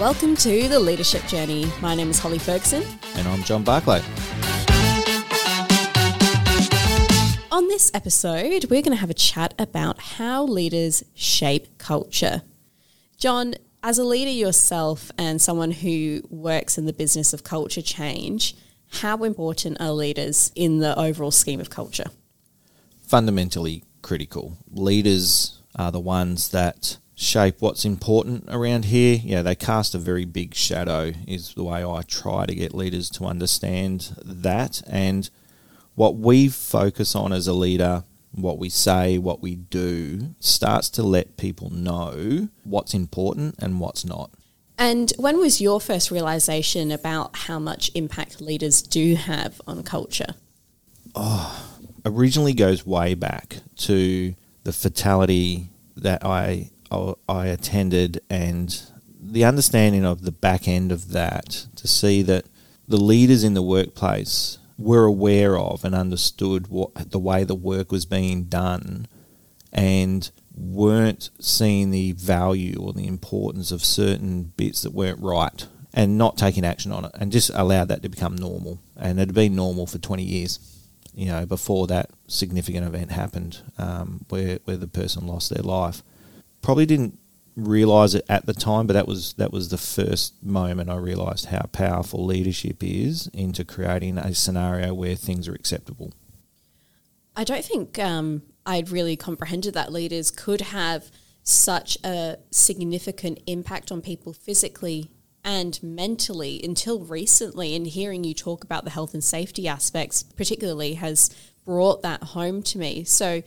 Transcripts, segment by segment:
Welcome to the Leadership Journey. My name is Holly Ferguson. And I'm John Barclay. On this episode, we're going to have a chat about how leaders shape culture. John, as a leader yourself and someone who works in the business of culture change, how important are leaders in the overall scheme of culture? Fundamentally critical. Leaders are the ones that shape what's important around here. Yeah, they cast a very big shadow, is the way I try to get leaders to understand that. And what we focus on as a leader, what we say, what we do, starts to let people know what's important and what's not. And when was your first realization about how much impact leaders do have on culture? Oh, originally goes way back to the fatality that I I attended and the understanding of the back end of that to see that the leaders in the workplace were aware of and understood what the way the work was being done and weren't seeing the value or the importance of certain bits that weren't right and not taking action on it and just allowed that to become normal. And it had been normal for 20 years you know before that significant event happened um, where, where the person lost their life probably didn't realize it at the time, but that was that was the first moment I realized how powerful leadership is into creating a scenario where things are acceptable. I don't think um, I'd really comprehended that leaders could have such a significant impact on people physically and mentally until recently. And hearing you talk about the health and safety aspects, particularly, has brought that home to me. So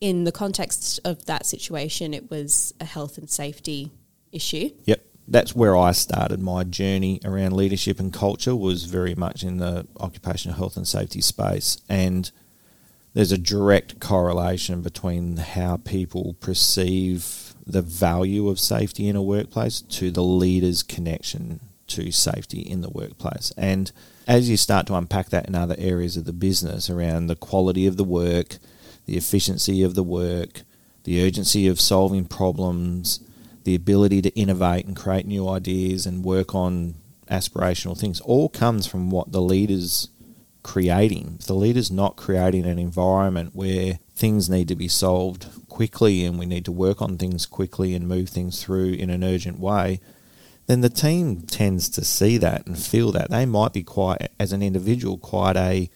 in the context of that situation, it was a health and safety issue. Yep. That's where I started my journey around leadership and culture was very much in the occupational health and safety space and there's a direct correlation between how people perceive the value of safety in a workplace to the leader's connection to safety in the workplace. And as you start to unpack that in other areas of the business around the quality of the work, the efficiency of the work, the urgency of solving problems, the ability to innovate and create new ideas and work on aspirational things all comes from what the leader's creating. If the leader's not creating an environment where things need to be solved quickly and we need to work on things quickly and move things through in an urgent way, then the team tends to see that and feel that. They might be quite, as an individual, quite a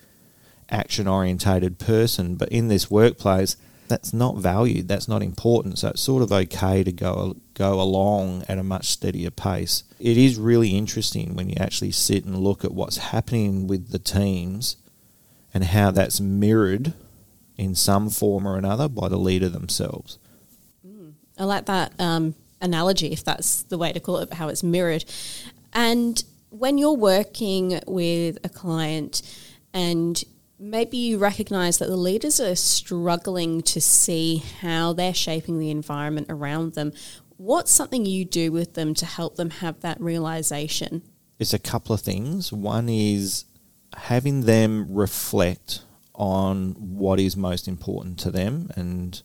action orientated person, but in this workplace, that's not valued. That's not important. So it's sort of okay to go go along at a much steadier pace. It is really interesting when you actually sit and look at what's happening with the teams and how that's mirrored in some form or another by the leader themselves. Mm, I like that um, analogy, if that's the way to call it, how it's mirrored. And when you're working with a client and maybe you recognize that the leaders are struggling to see how they're shaping the environment around them. What's something you do with them to help them have that realization? It's a couple of things. One is having them reflect on what is most important to them and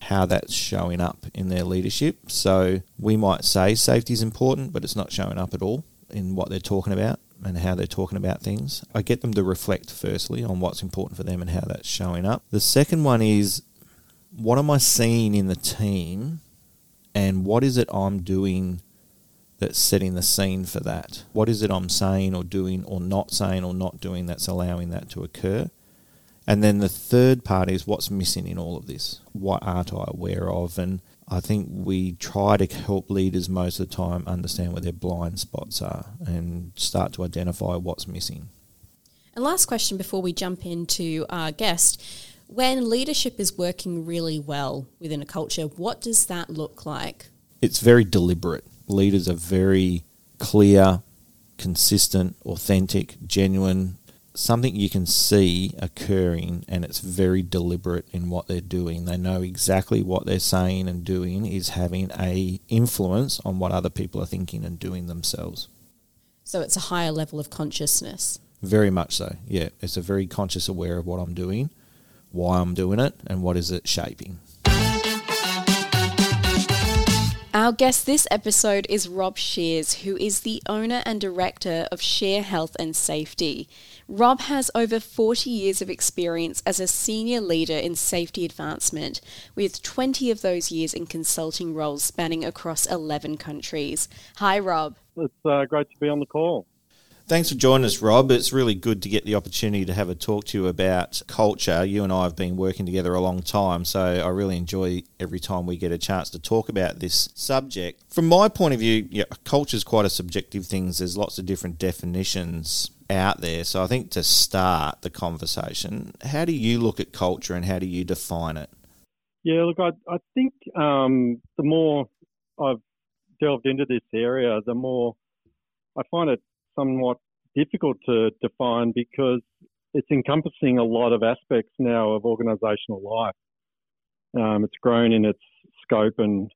how that's showing up in their leadership. So we might say safety is important, but it's not showing up at all in what they're talking about and how they're talking about things. I get them to reflect firstly on what's important for them and how that's showing up. The second one is what am I seeing in the team and what is it I'm doing that's setting the scene for that? What is it I'm saying or doing or not saying or not doing that's allowing that to occur? And then the third part is what's missing in all of this? What aren't I aware of? And I think we try to help leaders most of the time understand where their blind spots are and start to identify what's missing. And last question before we jump into our guest. When leadership is working really well within a culture, what does that look like? It's very deliberate. Leaders are very clear, consistent, authentic, genuine, something you can see occurring and it's very deliberate in what they're doing. They know exactly what they're saying and doing is having a influence on what other people are thinking and doing themselves. So it's a higher level of consciousness. Very much so. Yeah, it's a very conscious aware of what I'm doing, why I'm doing it and what is it shaping. Our guest this episode is Rob Sheers, who is the owner and director of Share Health and Safety. Rob has over 40 years of experience as a senior leader in safety advancement, with 20 of those years in consulting roles spanning across 11 countries. Hi, Rob. It's uh, great to be on the call. Thanks for joining us, Rob. It's really good to get the opportunity to have a talk to you about culture. You and I have been working together a long time, so I really enjoy every time we get a chance to talk about this subject. From my point of view, yeah, culture is quite a subjective thing. There's lots of different definitions out there. So I think to start the conversation, how do you look at culture and how do you define it? Yeah, look, I, I think um, the more I've delved into this area, the more I find it somewhat difficult to define because it's encompassing a lot of aspects now of organisational life. Um, it's grown in its scope and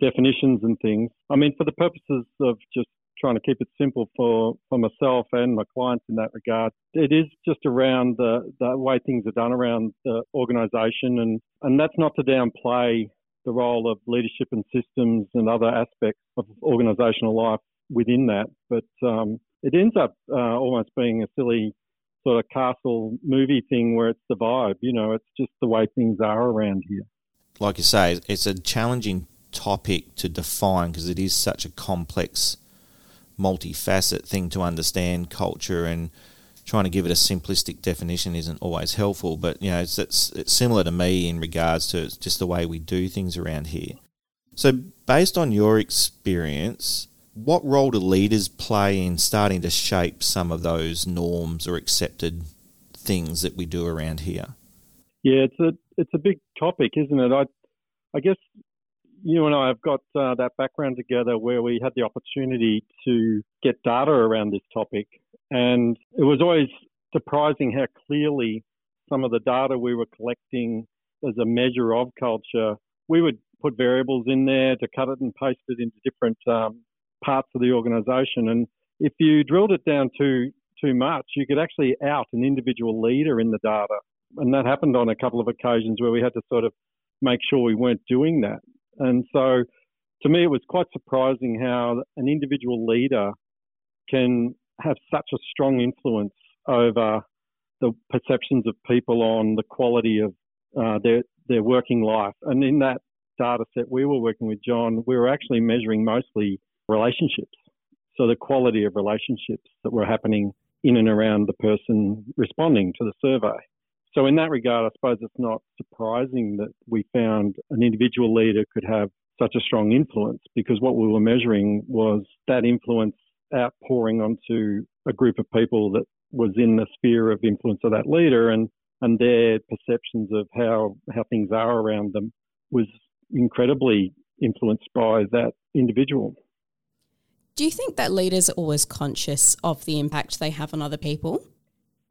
definitions and things. I mean, for the purposes of just trying to keep it simple for, for myself and my clients in that regard, it is just around the, the way things are done around the organisation. And, and that's not to downplay the role of leadership and systems and other aspects of organisational life within that. But um, it ends up uh, almost being a silly sort of castle movie thing where it's the vibe. You know, it's just the way things are around here. Like you say, it's a challenging topic to define because it is such a complex, multifaceted thing to understand culture and trying to give it a simplistic definition isn't always helpful. But you know, it's, it's, it's similar to me in regards to just the way we do things around here. So, based on your experience, what role do leaders play in starting to shape some of those norms or accepted things that we do around here? Yeah, it's a it's a big topic, isn't it? I I guess you and I have got uh, that background together where we had the opportunity to get data around this topic, and it was always surprising how clearly some of the data we were collecting as a measure of culture, we would put variables in there to cut it and paste it into different um, parts of the organisation. And if you drilled it down too too much, you could actually out an individual leader in the data. And that happened on a couple of occasions where we had to sort of make sure we weren't doing that. And so to me, it was quite surprising how an individual leader can have such a strong influence over the perceptions of people on the quality of uh, their their working life. And in that data set we were working with John, we were actually measuring mostly relationships. So the quality of relationships that were happening in and around the person responding to the survey. So in that regard, I suppose it's not surprising that we found an individual leader could have such a strong influence because what we were measuring was that influence outpouring onto a group of people that was in the sphere of influence of that leader and, and their perceptions of how, how things are around them was incredibly influenced by that individual. Do you think that leaders are always conscious of the impact they have on other people?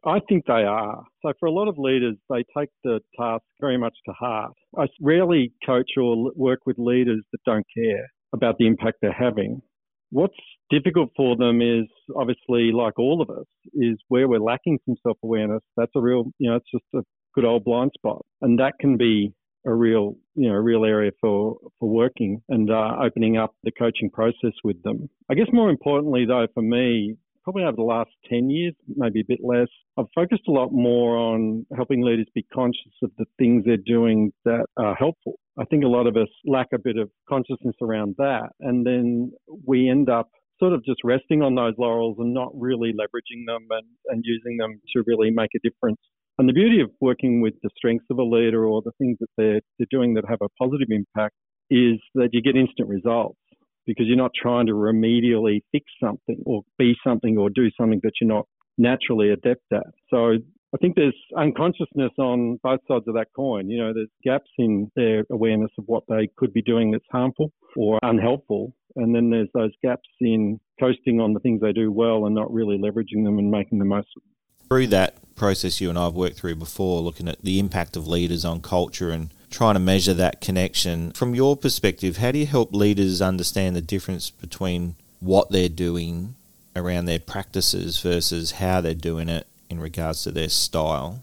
I think they are. So, for a lot of leaders, they take the task very much to heart. I rarely coach or work with leaders that don't care about the impact they're having. What's difficult for them is obviously, like all of us, is where we're lacking some self awareness. That's a real, you know, it's just a good old blind spot. And that can be a real, you know, a real area for, for working and uh, opening up the coaching process with them. I guess more importantly, though, for me, probably over the last 10 years, maybe a bit less, I've focused a lot more on helping leaders be conscious of the things they're doing that are helpful. I think a lot of us lack a bit of consciousness around that. And then we end up sort of just resting on those laurels and not really leveraging them and, and using them to really make a difference and the beauty of working with the strengths of a leader or the things that they're, they're doing that have a positive impact is that you get instant results because you're not trying to remedially fix something or be something or do something that you're not naturally adept at. So I think there's unconsciousness on both sides of that coin. You know, there's gaps in their awareness of what they could be doing that's harmful or unhelpful. And then there's those gaps in coasting on the things they do well and not really leveraging them and making the most of them. Through that process you and I have worked through before, looking at the impact of leaders on culture and trying to measure that connection. From your perspective, how do you help leaders understand the difference between what they're doing around their practices versus how they're doing it in regards to their style?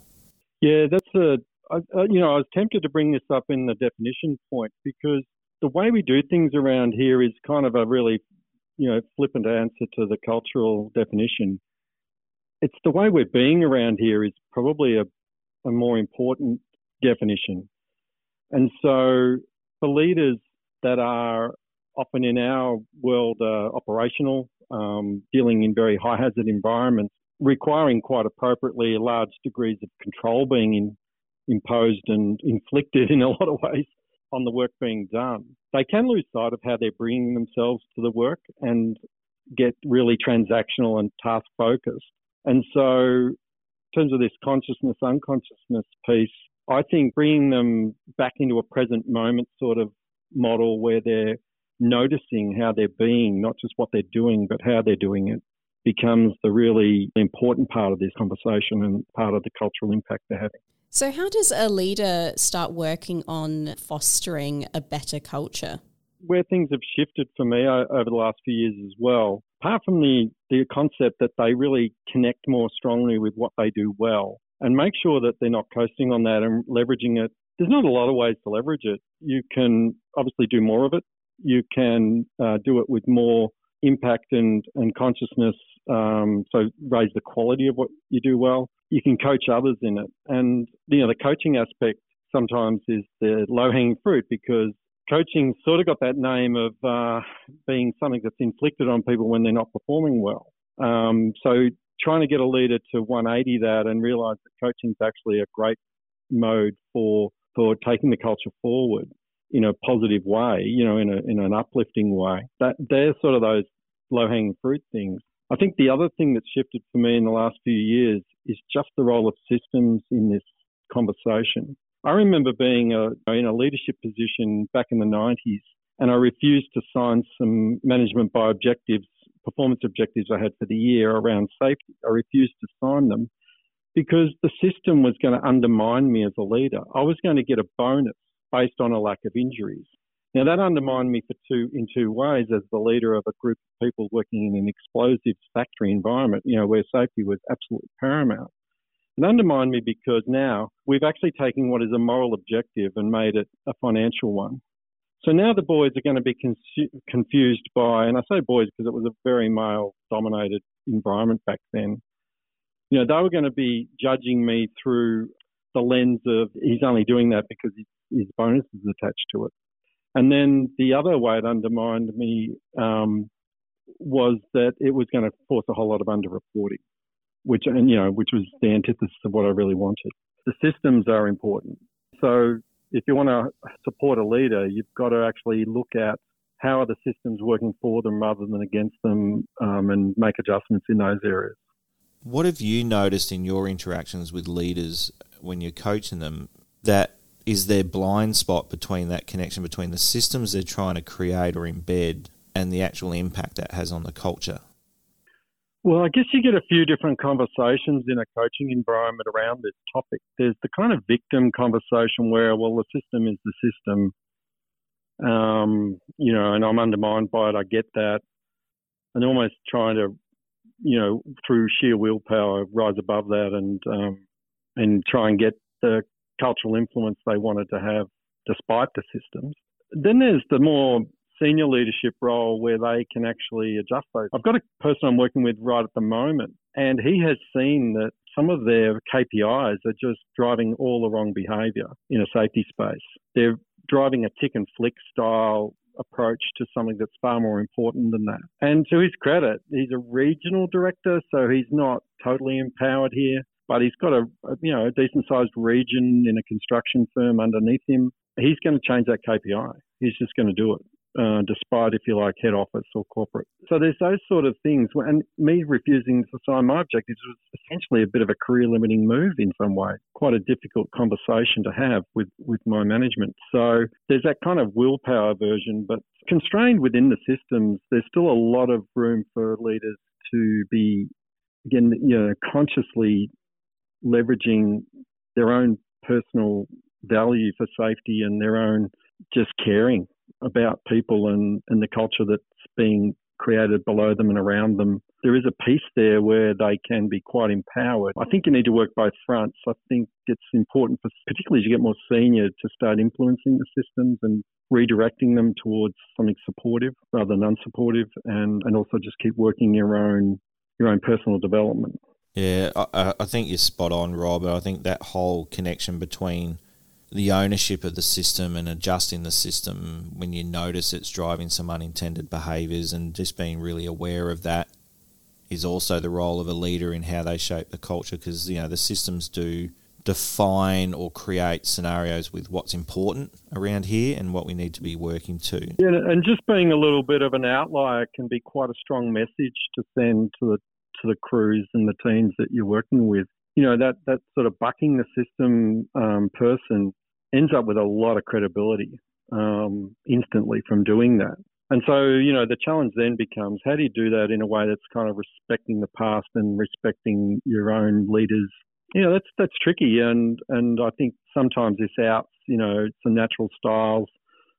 Yeah, that's a, I, you know, I was tempted to bring this up in the definition point because the way we do things around here is kind of a really, you know, flippant answer to the cultural definition. It's the way we're being around here is probably a, a more important definition. And so for leaders that are often in our world uh, operational, um, dealing in very high hazard environments, requiring quite appropriately large degrees of control being in, imposed and inflicted in a lot of ways on the work being done. They can lose sight of how they're bringing themselves to the work and get really transactional and task focused. And so, in terms of this consciousness unconsciousness piece, I think bringing them back into a present moment sort of model where they're noticing how they're being, not just what they're doing, but how they're doing it, becomes the really important part of this conversation and part of the cultural impact they're having. So, how does a leader start working on fostering a better culture? Where things have shifted for me uh, over the last few years as well, apart from the, the concept that they really connect more strongly with what they do well and make sure that they're not coasting on that and leveraging it. There's not a lot of ways to leverage it. You can obviously do more of it. You can uh, do it with more impact and, and consciousness, um, so raise the quality of what you do well. You can coach others in it. And, you know, the coaching aspect sometimes is the low hanging fruit because coaching sort of got that name of uh, being something that's inflicted on people when they're not performing well. Um, so trying to get a leader to 180 that and realize that coaching is actually a great mode for for taking the culture forward in a positive way, you know, in a in an uplifting way. That they're sort of those low hanging fruit things. I think the other thing that's shifted for me in the last few years is just the role of systems in this conversation. I remember being a, in a leadership position back in the 90s, and I refused to sign some management by objectives performance objectives I had for the year around safety. I refused to sign them because the system was going to undermine me as a leader. I was going to get a bonus based on a lack of injuries. Now that undermined me for two in two ways as the leader of a group of people working in an explosives factory environment, you know, where safety was absolutely paramount. It undermined me because now we've actually taken what is a moral objective and made it a financial one. So now the boys are going to be confused by, and I say boys because it was a very male dominated environment back then. You know, they were going to be judging me through the lens of he's only doing that because his bonus is attached to it. And then the other way it undermined me um, was that it was going to force a whole lot of underreporting, which and you know, which was the antithesis of what I really wanted. The systems are important. So if you want to support a leader, you've got to actually look at how are the systems working for them rather than against them um, and make adjustments in those areas. What have you noticed in your interactions with leaders when you're coaching them that is their blind spot between that connection between the systems they're trying to create or embed and the actual impact that has on the culture? Well, I guess you get a few different conversations in a coaching environment around this topic. There's the kind of victim conversation where, well, the system is the system, um, you know, and I'm undermined by it. I get that, and almost trying to, you know, through sheer willpower, rise above that and um, and try and get the cultural influence they wanted to have despite the systems. Then there's the more senior leadership role where they can actually adjust those. I've got a person I'm working with right at the moment, and he has seen that some of their KPIs are just driving all the wrong behaviour in a safety space. They're driving a tick and flick style approach to something that's far more important than that. And to his credit, he's a regional director, so he's not totally empowered here, but he's got a you know a decent sized region in a construction firm underneath him. He's going to change that KPI. He's just going to do it uh, despite, if you like, head office or corporate. So there's those sort of things. And me refusing to sign my objectives was essentially a bit of a career limiting move in some way. Quite a difficult conversation to have with, with my management. So there's that kind of willpower version, but constrained within the systems, there's still a lot of room for leaders to be, again, you know, consciously leveraging their own personal value for safety and their own just caring about people and, and the culture that's being created below them and around them. There is a piece there where they can be quite empowered. I think you need to work both fronts. I think it's important, for, particularly as you get more senior, to start influencing the systems and redirecting them towards something supportive rather than unsupportive, and, and also just keep working your own your own personal development. Yeah, I, I think you're spot on, Rob. I think that whole connection between the ownership of the system and adjusting the system when you notice it's driving some unintended behaviours and just being really aware of that is also the role of a leader in how they shape the culture because you know the systems do define or create scenarios with what's important around here and what we need to be working to. Yeah, and just being a little bit of an outlier can be quite a strong message to send to the to the crews and the teams that you're working with. You know that that sort of bucking the system um, person ends up with a lot of credibility um, instantly from doing that. And so, you know, the challenge then becomes how do you do that in a way that's kind of respecting the past and respecting your own leaders? You know, that's that's tricky, and and I think sometimes this outs, you know, some natural styles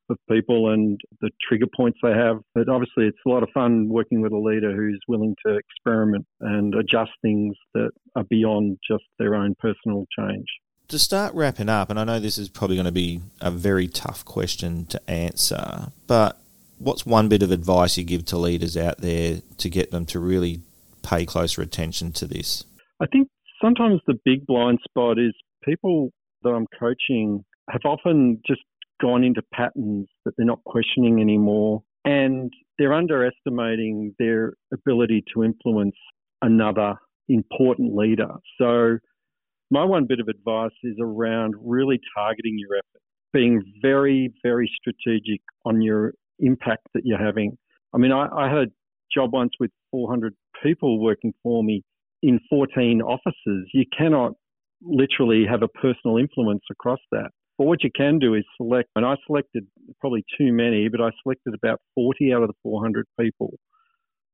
of people and the trigger points they have. But obviously, it's a lot of fun working with a leader who's willing to experiment and adjust things that are beyond just their own personal change to start wrapping up, and I know this is probably going to be a very tough question to answer, but what's one bit of advice you give to leaders out there to get them to really pay closer attention to this? I think sometimes the big blind spot is people that I'm coaching have often just gone into patterns that they're not questioning anymore, and they're underestimating their ability to influence another important leader. So my one bit of advice is around really targeting your effort, being very, very strategic on your impact that you're having. I mean, I, I had a job once with 400 people working for me in 14 offices. You cannot literally have a personal influence across that. But what you can do is select, and I selected probably too many, but I selected about 40 out of the 400 people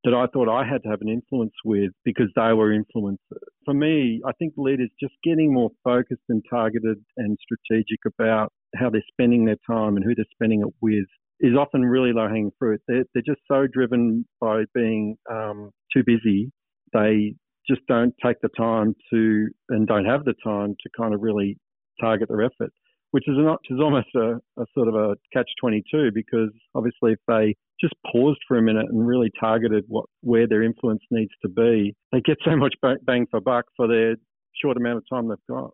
that I thought I had to have an influence with because they were influencers. For me, I think leaders just getting more focused and targeted and strategic about how they're spending their time and who they're spending it with is often really low hanging fruit. They're, they're just so driven by being um, too busy. They just don't take the time to and don't have the time to kind of really target their effort which is not is almost a, a sort of a catch twenty two because obviously if they just paused for a minute and really targeted what where their influence needs to be, they get so much bang for buck for their short amount of time they've got.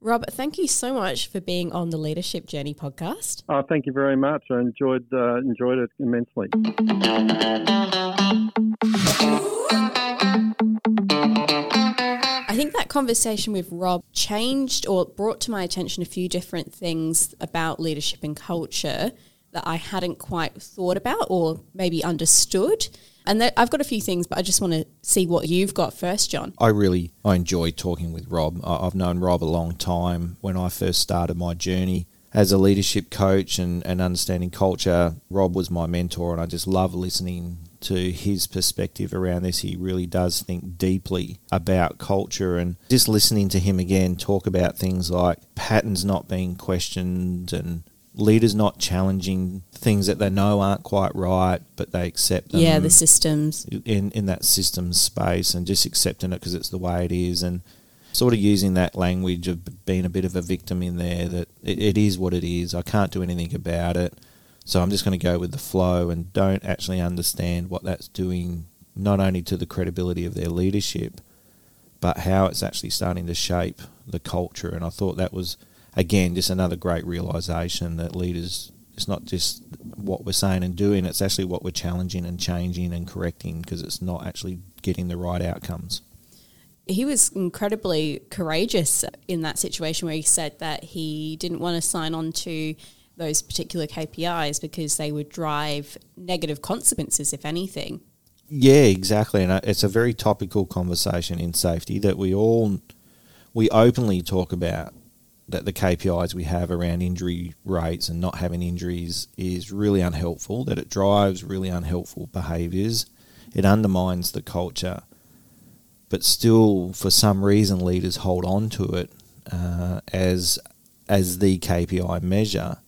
Rob, thank you so much for being on the Leadership Journey podcast. Oh, thank you very much. I enjoyed uh, enjoyed it immensely. I think that conversation with Rob changed or brought to my attention a few different things about leadership and culture that I hadn't quite thought about or maybe understood. And that, I've got a few things, but I just want to see what you've got first, John. I really I enjoy talking with Rob. I've known Rob a long time. When I first started my journey as a leadership coach and, and understanding culture, Rob was my mentor, and I just love listening to his perspective around this. He really does think deeply about culture and just listening to him again talk about things like patterns not being questioned and leaders not challenging things that they know aren't quite right, but they accept them. Yeah, the systems. In, in that systems space and just accepting it because it's the way it is. And sort of using that language of being a bit of a victim in there that it, it is what it is. I can't do anything about it. So I'm just going to go with the flow and don't actually understand what that's doing, not only to the credibility of their leadership, but how it's actually starting to shape the culture. And I thought that was, again, just another great realization that leaders, it's not just what we're saying and doing, it's actually what we're challenging and changing and correcting because it's not actually getting the right outcomes. He was incredibly courageous in that situation where he said that he didn't want to sign on to those particular KPIs because they would drive negative consequences, if anything. Yeah, exactly, and uh, it's a very topical conversation in safety that we all we openly talk about that the KPIs we have around injury rates and not having injuries is really unhelpful. That it drives really unhelpful behaviours. It undermines the culture, but still, for some reason, leaders hold on to it uh, as as the KPI measure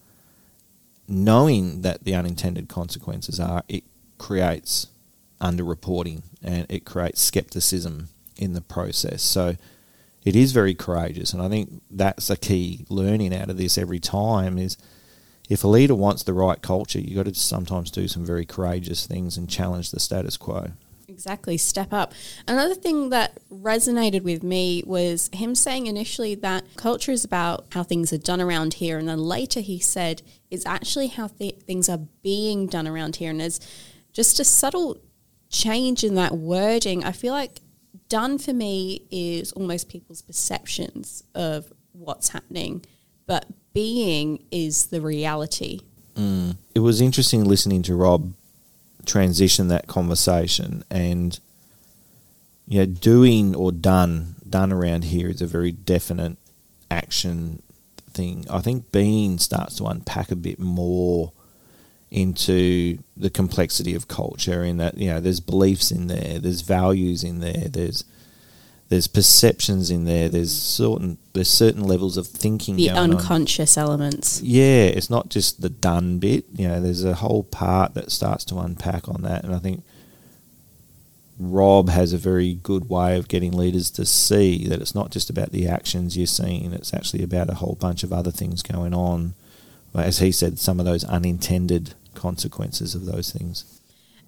knowing that the unintended consequences are, it creates underreporting and it creates skepticism in the process. So it is very courageous, and I think that's a key learning out of this every time is if a leader wants the right culture, you've got to sometimes do some very courageous things and challenge the status quo. Exactly, step up. Another thing that resonated with me was him saying initially that culture is about how things are done around here, and then later he said it's actually how th- things are being done around here. And there's just a subtle change in that wording. I feel like done for me is almost people's perceptions of what's happening, but being is the reality. Mm. It was interesting listening to Rob transition that conversation and know, doing or done done around here is a very definite action thing. I think being starts to unpack a bit more into the complexity of culture in that you know there's beliefs in there, there's values in there, there's there's perceptions in there. There's certain there's certain levels of thinking. The unconscious on. elements. Yeah, it's not just the done bit. You know, there's a whole part that starts to unpack on that, and I think Rob has a very good way of getting leaders to see that it's not just about the actions you're seeing. It's actually about a whole bunch of other things going on. As he said, some of those unintended consequences of those things.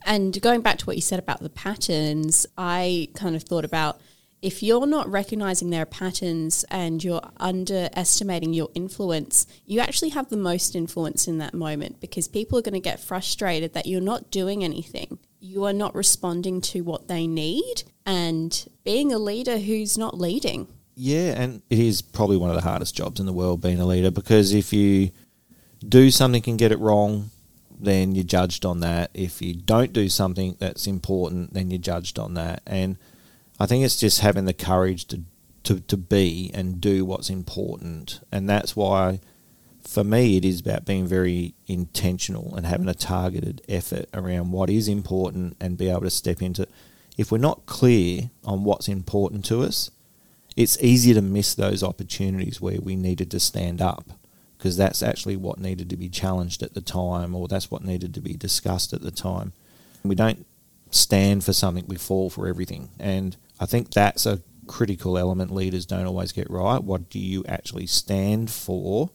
And going back to what you said about the patterns, I kind of thought about if you're not recognizing their patterns and you're underestimating your influence, you actually have the most influence in that moment because people are going to get frustrated that you're not doing anything. You are not responding to what they need and being a leader who's not leading. Yeah, and it is probably one of the hardest jobs in the world being a leader because if you do something and get it wrong, then you're judged on that. If you don't do something that's important, then you're judged on that. And I think it's just having the courage to, to, to be and do what's important. And that's why, for me, it is about being very intentional and having a targeted effort around what is important and be able to step into. If we're not clear on what's important to us, it's easier to miss those opportunities where we needed to stand up because that's actually what needed to be challenged at the time or that's what needed to be discussed at the time. We don't stand for something, we fall for everything. And I think that's a critical element leaders don't always get right. What do you actually stand for?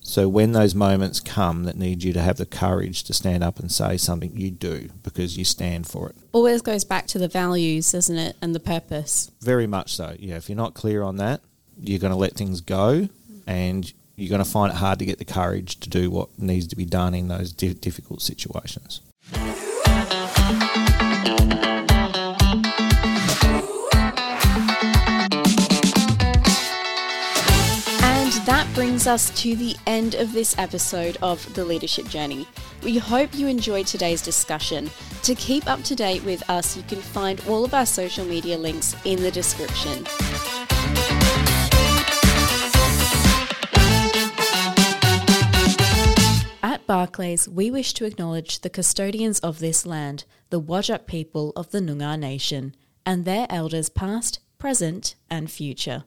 So when those moments come that need you to have the courage to stand up and say something, you do because you stand for it. Always goes back to the values, doesn't it, and the purpose. Very much so. Yeah, if you're not clear on that, you're going to let things go, and you're going to find it hard to get the courage to do what needs to be done in those difficult situations. And that brings us to the end of this episode of The Leadership Journey. We hope you enjoyed today's discussion. To keep up to date with us, you can find all of our social media links in the description. Barclayss, we wish to acknowledge the custodians of this land, the Whadjuk people of the Noongar Nation, and their elders past, present, and future.